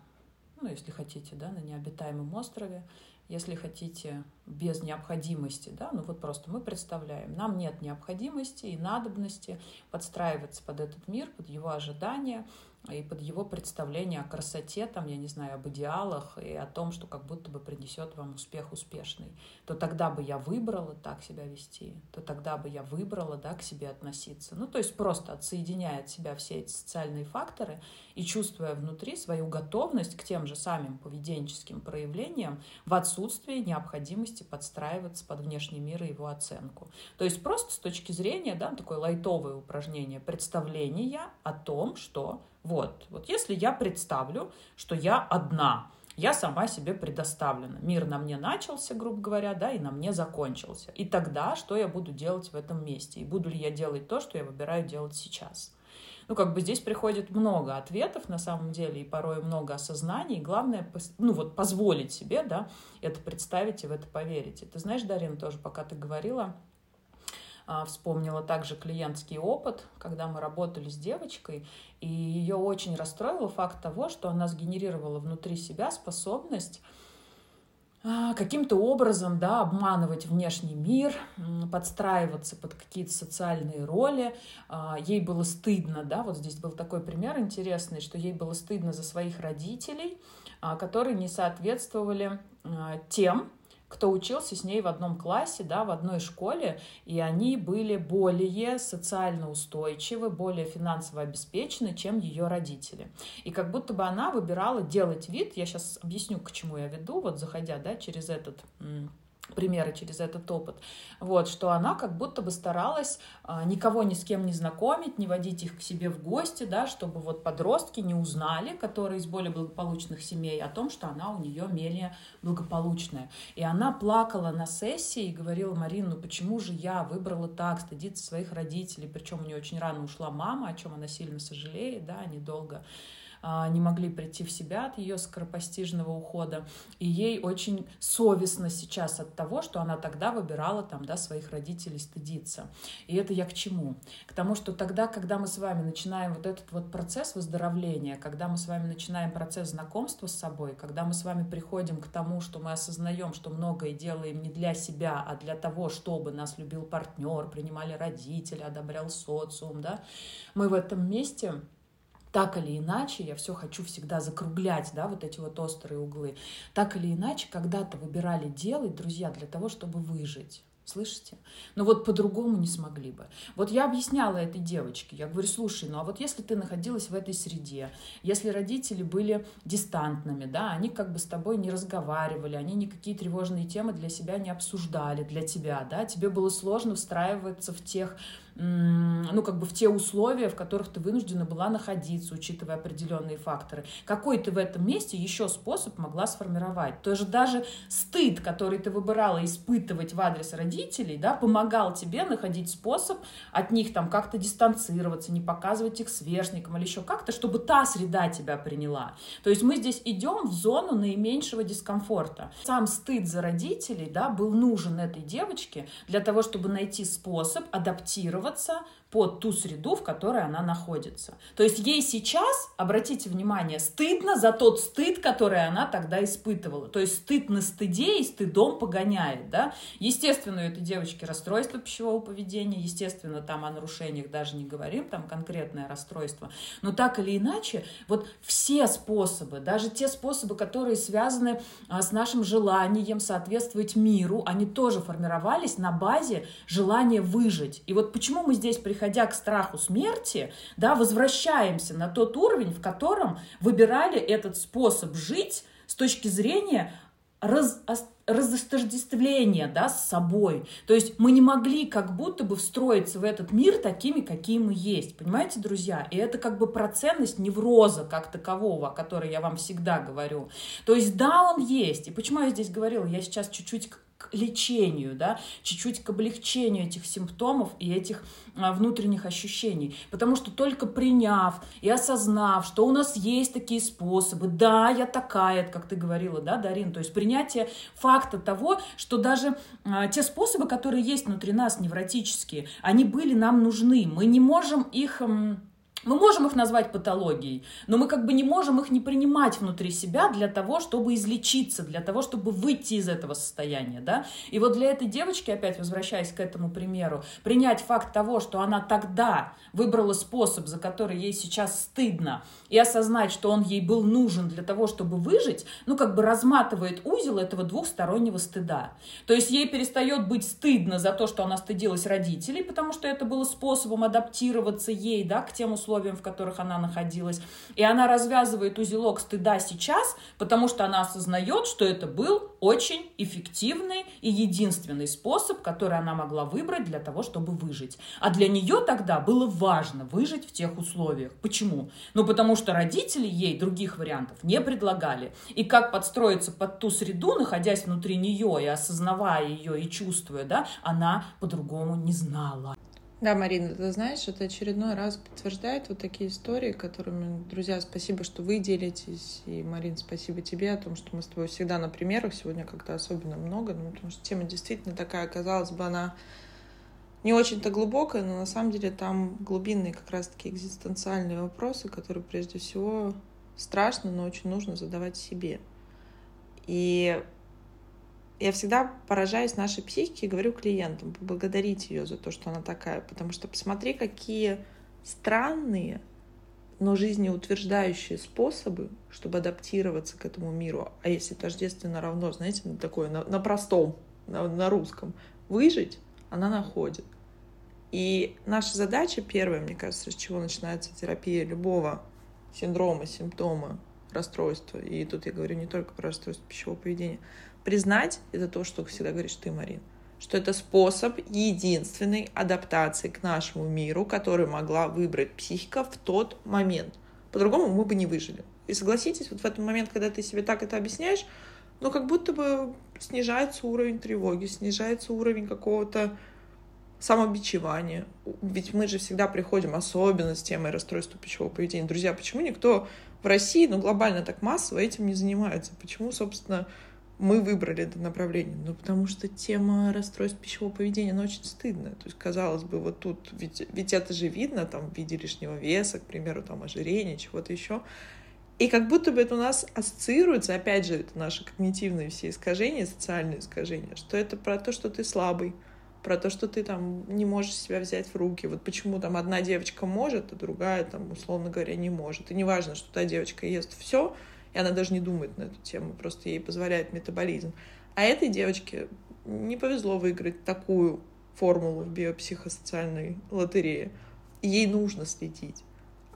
ну, если хотите, да, на необитаемом острове, если хотите, без необходимости, да, ну вот просто мы представляем, нам нет необходимости и надобности подстраиваться под этот мир, под его ожидания, и под его представление о красоте, там, я не знаю, об идеалах и о том, что как будто бы принесет вам успех успешный, то тогда бы я выбрала так себя вести, то тогда бы я выбрала, да, к себе относиться. Ну, то есть просто отсоединяя от себя все эти социальные факторы и чувствуя внутри свою готовность к тем же самым поведенческим проявлениям в отсутствии необходимости подстраиваться под внешний мир и его оценку. То есть просто с точки зрения, да, такое лайтовое упражнение, представления о том, что вот, вот если я представлю, что я одна, я сама себе предоставлена. Мир на мне начался, грубо говоря, да, и на мне закончился. И тогда что я буду делать в этом месте? И буду ли я делать то, что я выбираю делать сейчас? Ну, как бы здесь приходит много ответов, на самом деле, и порой много осознаний. Главное, ну, вот позволить себе, да, это представить и в это поверить. И ты знаешь, Дарина, тоже пока ты говорила, вспомнила также клиентский опыт, когда мы работали с девочкой, и ее очень расстроил факт того, что она сгенерировала внутри себя способность а, каким-то образом да, обманывать внешний мир, подстраиваться под какие-то социальные роли. А, ей было стыдно, да, вот здесь был такой пример интересный, что ей было стыдно за своих родителей, которые не соответствовали тем, кто учился с ней в одном классе, да, в одной школе, и они были более социально устойчивы, более финансово обеспечены, чем ее родители. И как будто бы она выбирала делать вид, я сейчас объясню, к чему я веду, вот заходя, да, через этот примеры через этот опыт, вот, что она как будто бы старалась а, никого ни с кем не знакомить, не водить их к себе в гости, да, чтобы вот подростки не узнали, которые из более благополучных семей, о том, что она у нее менее благополучная. И она плакала на сессии и говорила, Марин, ну почему же я выбрала так, стыдиться своих родителей, причем у нее очень рано ушла мама, о чем она сильно сожалеет, да, недолго а, не могли прийти в себя от ее скоропостижного ухода. И ей очень совестно сейчас от того, что она тогда выбирала там, да, своих родителей стыдиться. И это я к чему? К тому, что тогда, когда мы с вами начинаем вот этот вот процесс выздоровления, когда мы с вами начинаем процесс знакомства с собой, когда мы с вами приходим к тому, что мы осознаем, что многое делаем не для себя, а для того, чтобы нас любил партнер, принимали родители, одобрял социум, да, мы в этом месте так или иначе, я все хочу всегда закруглять, да, вот эти вот острые углы. Так или иначе, когда-то выбирали делать, друзья, для того, чтобы выжить. Слышите? Но вот по-другому не смогли бы. Вот я объясняла этой девочке, я говорю, слушай, ну а вот если ты находилась в этой среде, если родители были дистантными, да, они как бы с тобой не разговаривали, они никакие тревожные темы для себя не обсуждали, для тебя, да, тебе было сложно встраиваться в тех ну, как бы в те условия, в которых ты вынуждена была находиться, учитывая определенные факторы. Какой ты в этом месте еще способ могла сформировать? То есть даже стыд, который ты выбирала испытывать в адрес родителей, да, помогал тебе находить способ от них там как-то дистанцироваться, не показывать их сверстникам или еще как-то, чтобы та среда тебя приняла. То есть мы здесь идем в зону наименьшего дискомфорта. Сам стыд за родителей, да, был нужен этой девочке для того, чтобы найти способ адаптироваться адаптироваться под ту среду, в которой она находится. То есть ей сейчас, обратите внимание, стыдно за тот стыд, который она тогда испытывала. То есть стыд на стыде и стыдом погоняет. Да? Естественно, у этой девочки расстройство пищевого поведения, естественно, там о нарушениях даже не говорим, там конкретное расстройство. Но так или иначе, вот все способы, даже те способы, которые связаны а, с нашим желанием соответствовать миру, они тоже формировались на базе желания выжить. И вот почему мы здесь приходим приходя к страху смерти, да, возвращаемся на тот уровень, в котором выбирали этот способ жить с точки зрения раз, разостождествления да, с собой. То есть мы не могли как будто бы встроиться в этот мир такими, какие мы есть. Понимаете, друзья? И это как бы про ценность невроза как такового, о которой я вам всегда говорю. То есть да, он есть. И почему я здесь говорила? Я сейчас чуть-чуть к лечению, да, чуть-чуть к облегчению этих симптомов и этих а, внутренних ощущений. Потому что только приняв и осознав, что у нас есть такие способы, да, я такая, как ты говорила, да, Дарин, то есть принятие факта того, что даже а, те способы, которые есть внутри нас, невротические, они были нам нужны. Мы не можем их... мы можем их назвать патологией, но мы как бы не можем их не принимать внутри себя для того, чтобы излечиться, для того, чтобы выйти из этого состояния, да. И вот для этой девочки, опять возвращаясь к этому примеру, принять факт того, что она тогда выбрала способ, за который ей сейчас стыдно, и осознать, что он ей был нужен для того, чтобы выжить, ну как бы разматывает узел этого двухстороннего стыда. То есть ей перестает быть стыдно за то, что она стыдилась родителей, потому что это было способом адаптироваться ей, да, к тем условиям, в которых она находилась. И она развязывает узелок стыда сейчас, потому что она осознает, что это был очень эффективный и единственный способ, который она могла выбрать для того, чтобы выжить. А для нее тогда было важно выжить в тех условиях. Почему? Ну, потому что родители ей других вариантов не предлагали. И как подстроиться под ту среду, находясь внутри нее и осознавая ее и чувствуя, да, она по-другому не знала. Да, Марина, ты знаешь, это очередной раз подтверждает вот такие истории, которыми, друзья, спасибо, что вы делитесь, и, Марин, спасибо тебе о том, что мы с тобой всегда на примерах, сегодня как-то особенно много, ну, потому что тема действительно такая, казалось бы, она не очень-то глубокая, но на самом деле там глубинные как раз-таки экзистенциальные вопросы, которые прежде всего страшно, но очень нужно задавать себе. И я всегда поражаюсь нашей психике и говорю клиентам, поблагодарить ее за то, что она такая, потому что посмотри, какие странные, но жизнеутверждающие способы, чтобы адаптироваться к этому миру. А если тождественно равно, знаете, на такое, на, на простом, на, на русском, выжить, она находит. И наша задача первая, мне кажется, с чего начинается терапия любого синдрома, симптома, расстройства, и тут я говорю не только про расстройство пищевого поведения, признать, это то, что всегда говоришь ты, Марин, что это способ единственной адаптации к нашему миру, который могла выбрать психика в тот момент. По-другому мы бы не выжили. И согласитесь, вот в этот момент, когда ты себе так это объясняешь, ну, как будто бы снижается уровень тревоги, снижается уровень какого-то самобичевания. Ведь мы же всегда приходим, особенно с темой расстройства пищевого поведения. Друзья, почему никто в России, ну, глобально так массово этим не занимается? Почему, собственно, мы выбрали это направление? Ну, потому что тема расстройств пищевого поведения, она очень стыдная. То есть, казалось бы, вот тут, ведь, ведь это же видно, там, в виде лишнего веса, к примеру, там, ожирения, чего-то еще. И как будто бы это у нас ассоциируется, опять же, это наши когнитивные все искажения, социальные искажения, что это про то, что ты слабый, про то, что ты там не можешь себя взять в руки. Вот почему там одна девочка может, а другая там, условно говоря, не может. И неважно, что та девочка ест все, и она даже не думает на эту тему, просто ей позволяет метаболизм. А этой девочке не повезло выиграть такую формулу в биопсихосоциальной лотерее. Ей нужно следить.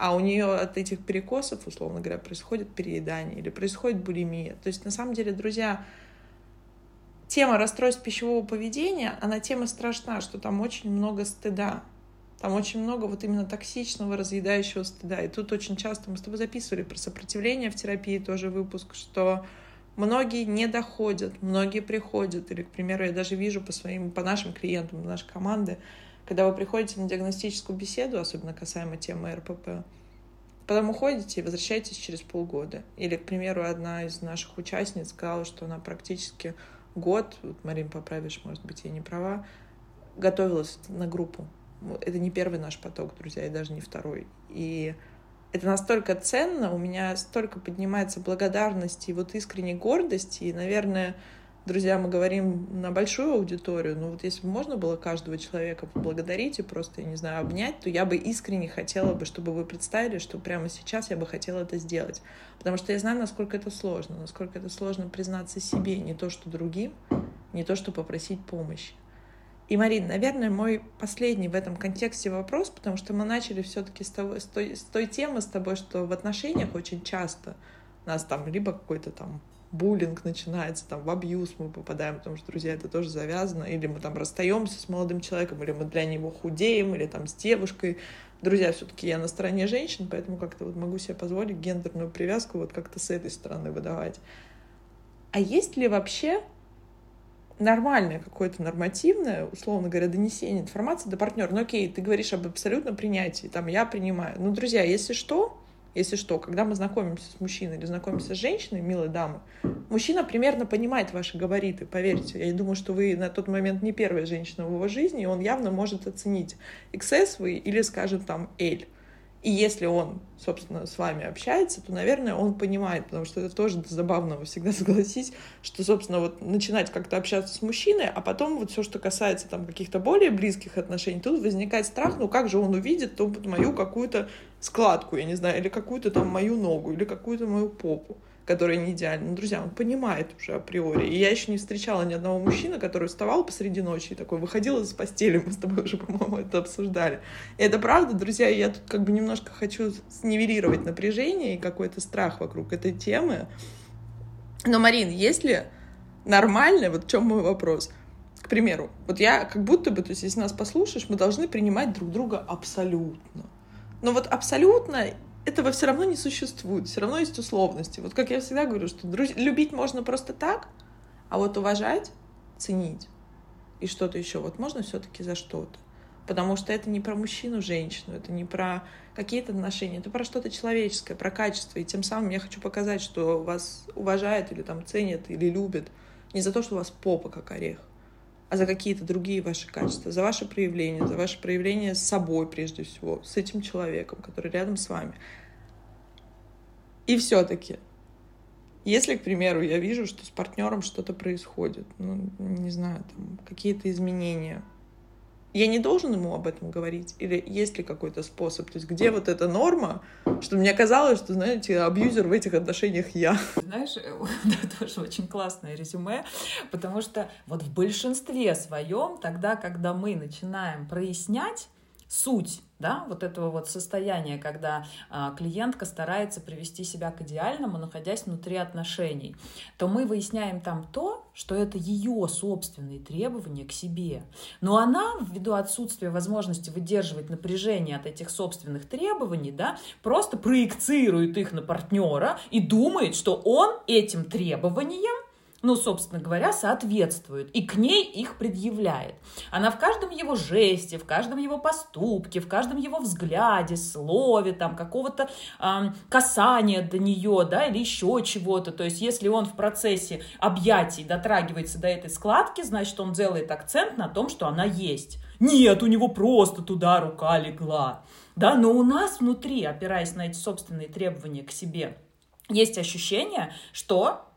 А у нее от этих перекосов, условно говоря, происходит переедание или происходит булимия. То есть, на самом деле, друзья, тема расстройств пищевого поведения, она тема страшна, что там очень много стыда. Там очень много вот именно токсичного, разъедающего стыда. И тут очень часто мы с тобой записывали про сопротивление в терапии тоже выпуск, что многие не доходят, многие приходят. Или, к примеру, я даже вижу по своим, по нашим клиентам, нашей команды, когда вы приходите на диагностическую беседу, особенно касаемо темы РПП, потом уходите и возвращаетесь через полгода. Или, к примеру, одна из наших участниц сказала, что она практически год, вот, Марин, поправишь, может быть, я не права, готовилась на группу. Это не первый наш поток, друзья, и даже не второй. И это настолько ценно, у меня столько поднимается благодарности и вот искренней гордости, и, наверное, друзья, мы говорим на большую аудиторию, но вот если бы можно было каждого человека поблагодарить и просто, я не знаю, обнять, то я бы искренне хотела бы, чтобы вы представили, что прямо сейчас я бы хотела это сделать. Потому что я знаю, насколько это сложно, насколько это сложно признаться себе, не то что другим, не то что попросить помощи. И, Марин, наверное, мой последний в этом контексте вопрос, потому что мы начали все-таки с, того, с, той, с той темы с тобой, что в отношениях очень часто нас там либо какой-то там буллинг начинается, там в абьюз мы попадаем, потому что, друзья, это тоже завязано, или мы там расстаемся с молодым человеком, или мы для него худеем, или там с девушкой. Друзья, все-таки я на стороне женщин, поэтому как-то вот могу себе позволить гендерную привязку вот как-то с этой стороны выдавать. А есть ли вообще нормальное какое-то нормативное, условно говоря, донесение информации до партнера? Ну окей, ты говоришь об абсолютном принятии, там я принимаю. Ну, друзья, если что, если что, когда мы знакомимся с мужчиной или знакомимся с женщиной, милой дамы, мужчина примерно понимает ваши габариты, поверьте. Я думаю, что вы на тот момент не первая женщина в его жизни, и он явно может оценить XS вы или, скажем, там, L. И если он, собственно, с вами общается, то, наверное, он понимает, потому что это тоже забавно, вы всегда согласись, что, собственно, вот начинать как-то общаться с мужчиной, а потом вот все, что касается там каких-то более близких отношений, тут возникает страх, ну как же он увидит то вот мою какую-то складку, я не знаю, или какую-то там мою ногу, или какую-то мою попу. Которая не идеальна. Ну, друзья, он понимает уже априори. И я еще не встречала ни одного мужчины, который вставал посреди ночи и такой выходил из постели. Мы с тобой уже, по-моему, это обсуждали. И это правда, друзья, я тут как бы немножко хочу снивелировать напряжение и какой-то страх вокруг этой темы. Но, Марин, если нормально, вот в чем мой вопрос? К примеру, вот я как будто бы, то есть если нас послушаешь, мы должны принимать друг друга абсолютно. Но вот абсолютно этого все равно не существует, все равно есть условности. Вот как я всегда говорю, что друз... любить можно просто так, а вот уважать, ценить и что-то еще, вот можно все-таки за что-то. Потому что это не про мужчину, женщину, это не про какие-то отношения, это про что-то человеческое, про качество. И тем самым я хочу показать, что вас уважают или там ценят, или любят не за то, что у вас попа как орех, а за какие-то другие ваши качества, за ваше проявление, за ваше проявление с собой прежде всего, с этим человеком, который рядом с вами. И все-таки, если, к примеру, я вижу, что с партнером что-то происходит, ну, не знаю, там какие-то изменения, я не должен ему об этом говорить? Или есть ли какой-то способ? То есть где вот эта норма, что мне казалось, что, знаете, абьюзер в этих отношениях я. Знаешь, это тоже очень классное резюме, потому что вот в большинстве своем, тогда, когда мы начинаем прояснять суть да, вот этого вот состояния, когда а, клиентка старается привести себя к идеальному, находясь внутри отношений, то мы выясняем там то, что это ее собственные требования к себе. Но она, ввиду отсутствия возможности выдерживать напряжение от этих собственных требований, да, просто проецирует их на партнера и думает, что он этим требованиям ну, собственно говоря, соответствует, и к ней их предъявляет. Она в каждом его жесте, в каждом его поступке, в каждом его взгляде, слове, там, какого-то э, касания до нее, да, или еще чего-то. То есть, если он в процессе объятий дотрагивается до этой складки, значит, он делает акцент на том, что она есть. Нет, у него просто туда рука легла. Да, но у нас внутри, опираясь на эти собственные требования к себе, есть ощущение, что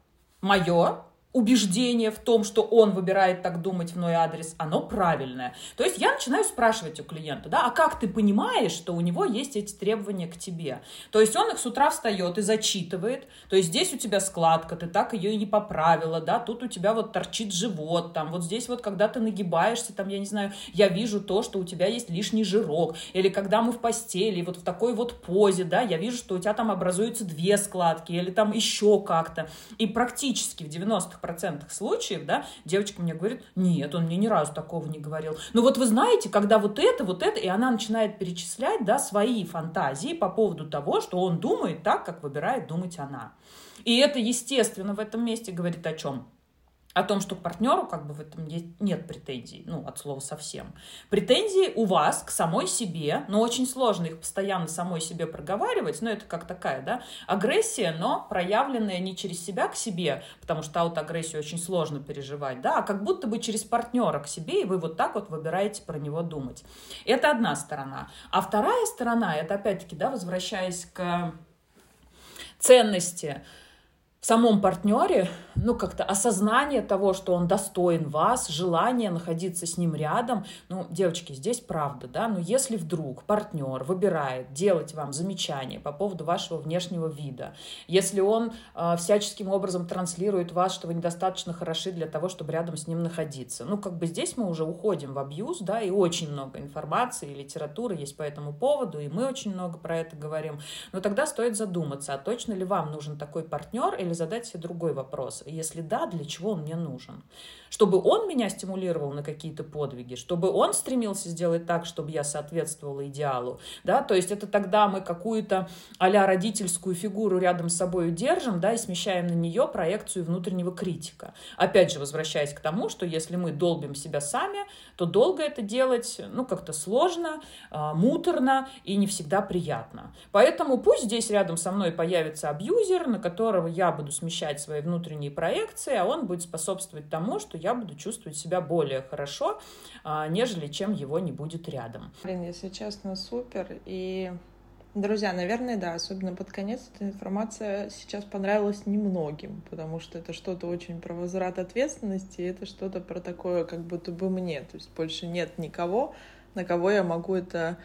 мое убеждение в том, что он выбирает так думать в мой адрес, оно правильное. То есть я начинаю спрашивать у клиента, да, а как ты понимаешь, что у него есть эти требования к тебе? То есть он их с утра встает и зачитывает, то есть здесь у тебя складка, ты так ее и не поправила, да, тут у тебя вот торчит живот, там вот здесь вот, когда ты нагибаешься, там, я не знаю, я вижу то, что у тебя есть лишний жирок, или когда мы в постели, вот в такой вот позе, да, я вижу, что у тебя там образуются две складки, или там еще как-то. И практически в 90 процентах случаев, да, девочка мне говорит, нет, он мне ни разу такого не говорил. Но вот вы знаете, когда вот это, вот это, и она начинает перечислять, да, свои фантазии по поводу того, что он думает так, как выбирает думать она. И это, естественно, в этом месте говорит о чем? О том, что к партнеру как бы в этом нет претензий, ну, от слова совсем. Претензии у вас к самой себе, но очень сложно их постоянно самой себе проговаривать, но это как такая, да, агрессия, но проявленная не через себя к себе, потому что аутоагрессию очень сложно переживать, да, а как будто бы через партнера к себе, и вы вот так вот выбираете про него думать. Это одна сторона. А вторая сторона, это опять-таки, да, возвращаясь к ценности, самом партнере, ну, как-то осознание того, что он достоин вас, желание находиться с ним рядом. Ну, девочки, здесь правда, да, но если вдруг партнер выбирает делать вам замечания по поводу вашего внешнего вида, если он э, всяческим образом транслирует вас, что вы недостаточно хороши для того, чтобы рядом с ним находиться, ну, как бы здесь мы уже уходим в абьюз, да, и очень много информации и литературы есть по этому поводу, и мы очень много про это говорим, но тогда стоит задуматься, а точно ли вам нужен такой партнер или задать себе другой вопрос. Если да, для чего он мне нужен? Чтобы он меня стимулировал на какие-то подвиги, чтобы он стремился сделать так, чтобы я соответствовала идеалу. Да? То есть это тогда мы какую-то а родительскую фигуру рядом с собой держим да, и смещаем на нее проекцию внутреннего критика. Опять же, возвращаясь к тому, что если мы долбим себя сами, то долго это делать ну, как-то сложно, а, муторно и не всегда приятно. Поэтому пусть здесь рядом со мной появится абьюзер, на которого я буду смещать свои внутренние проекции, а он будет способствовать тому, что я буду чувствовать себя более хорошо, а, нежели чем его не будет рядом. Блин, если честно, супер. И Друзья, наверное, да, особенно под конец эта информация сейчас понравилась немногим, потому что это что-то очень про возврат ответственности, это что-то про такое, как будто бы мне, то есть больше нет никого, на кого я могу это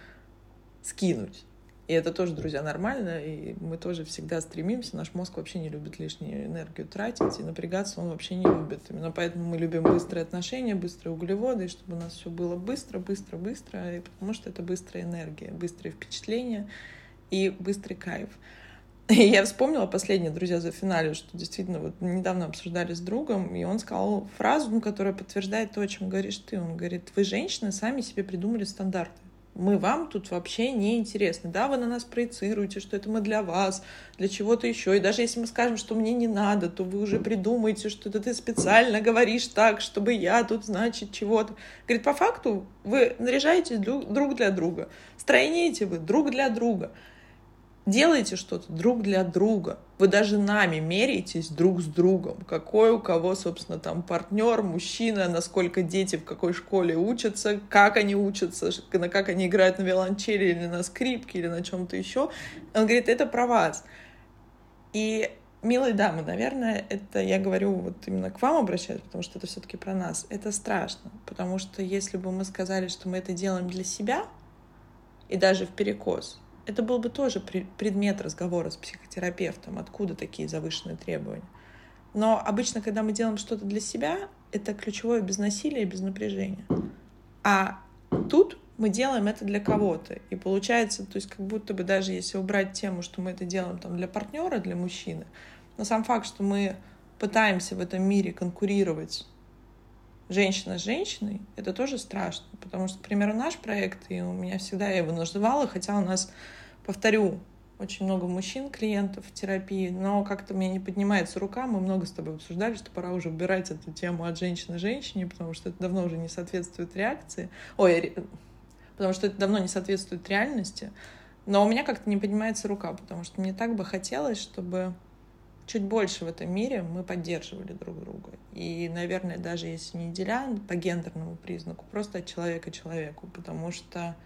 скинуть. И это тоже, друзья, нормально, и мы тоже всегда стремимся. Наш мозг вообще не любит лишнюю энергию тратить, и напрягаться он вообще не любит. Именно поэтому мы любим быстрые отношения, быстрые углеводы, и чтобы у нас все было быстро, быстро, быстро, и потому что это быстрая энергия, быстрые впечатления и быстрый кайф. И я вспомнила последнее, друзья, за финале, что действительно вот недавно обсуждали с другом, и он сказал фразу, ну, которая подтверждает то, о чем говоришь ты. Он говорит, вы, женщины, сами себе придумали стандарты мы вам тут вообще не интересны. Да, вы на нас проецируете, что это мы для вас, для чего-то еще. И даже если мы скажем, что мне не надо, то вы уже придумаете, что это ты специально говоришь так, чтобы я тут, значит, чего-то. Говорит, по факту вы наряжаетесь друг для друга. Стройнеете вы друг для друга делайте что-то друг для друга. Вы даже нами меряетесь друг с другом. Какой у кого, собственно, там партнер, мужчина, насколько дети в какой школе учатся, как они учатся, на как они играют на виолончели или на скрипке или на чем-то еще. Он говорит, это про вас. И Милые дамы, наверное, это я говорю вот именно к вам обращаюсь, потому что это все-таки про нас. Это страшно, потому что если бы мы сказали, что мы это делаем для себя, и даже в перекос, это был бы тоже предмет разговора с психотерапевтом, откуда такие завышенные требования. Но обычно, когда мы делаем что-то для себя, это ключевое без насилия и без напряжения. А тут мы делаем это для кого-то. И получается, то есть как будто бы даже если убрать тему, что мы это делаем там для партнера, для мужчины, но сам факт, что мы пытаемся в этом мире конкурировать женщина с женщиной, это тоже страшно. Потому что, к примеру, наш проект, и у меня всегда я его называла, хотя у нас, повторю, очень много мужчин, клиентов в терапии, но как-то мне не поднимается рука. Мы много с тобой обсуждали, что пора уже убирать эту тему от женщины женщине, потому что это давно уже не соответствует реакции. Ой, потому что это давно не соответствует реальности. Но у меня как-то не поднимается рука, потому что мне так бы хотелось, чтобы чуть больше в этом мире мы поддерживали друг друга. И, наверное, даже если не деля по гендерному признаку, просто от человека человеку, потому что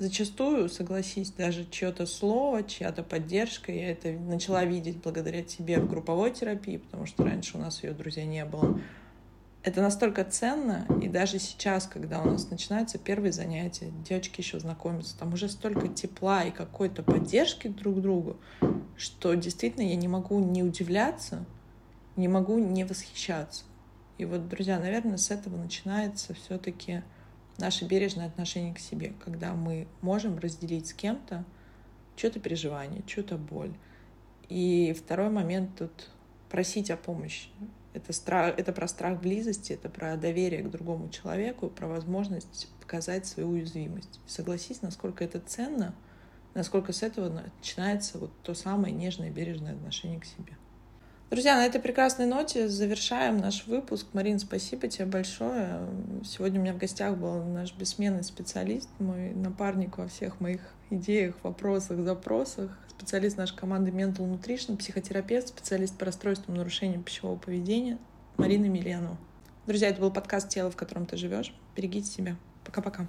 зачастую, согласись, даже чье-то слово, чья-то поддержка, я это начала видеть благодаря тебе в групповой терапии, потому что раньше у нас ее, друзья, не было это настолько ценно, и даже сейчас, когда у нас начинаются первые занятия, девочки еще знакомятся, там уже столько тепла и какой-то поддержки друг другу, что действительно я не могу не удивляться, не могу не восхищаться. И вот, друзья, наверное, с этого начинается все-таки наше бережное отношение к себе, когда мы можем разделить с кем-то что-то переживание, что-то боль. И второй момент тут просить о помощи. Это, страх, это про страх близости, это про доверие к другому человеку, про возможность показать свою уязвимость. Согласись, насколько это ценно, насколько с этого начинается вот то самое нежное, бережное отношение к себе. Друзья, на этой прекрасной ноте завершаем наш выпуск. Марин, спасибо тебе большое. Сегодня у меня в гостях был наш бессменный специалист, мой напарник во всех моих идеях, вопросах, запросах специалист нашей команды Mental Nutrition, психотерапевт, специалист по расстройствам нарушения пищевого поведения Марина Миленова. Друзья, это был подкаст «Тело, в котором ты живешь». Берегите себя. Пока-пока.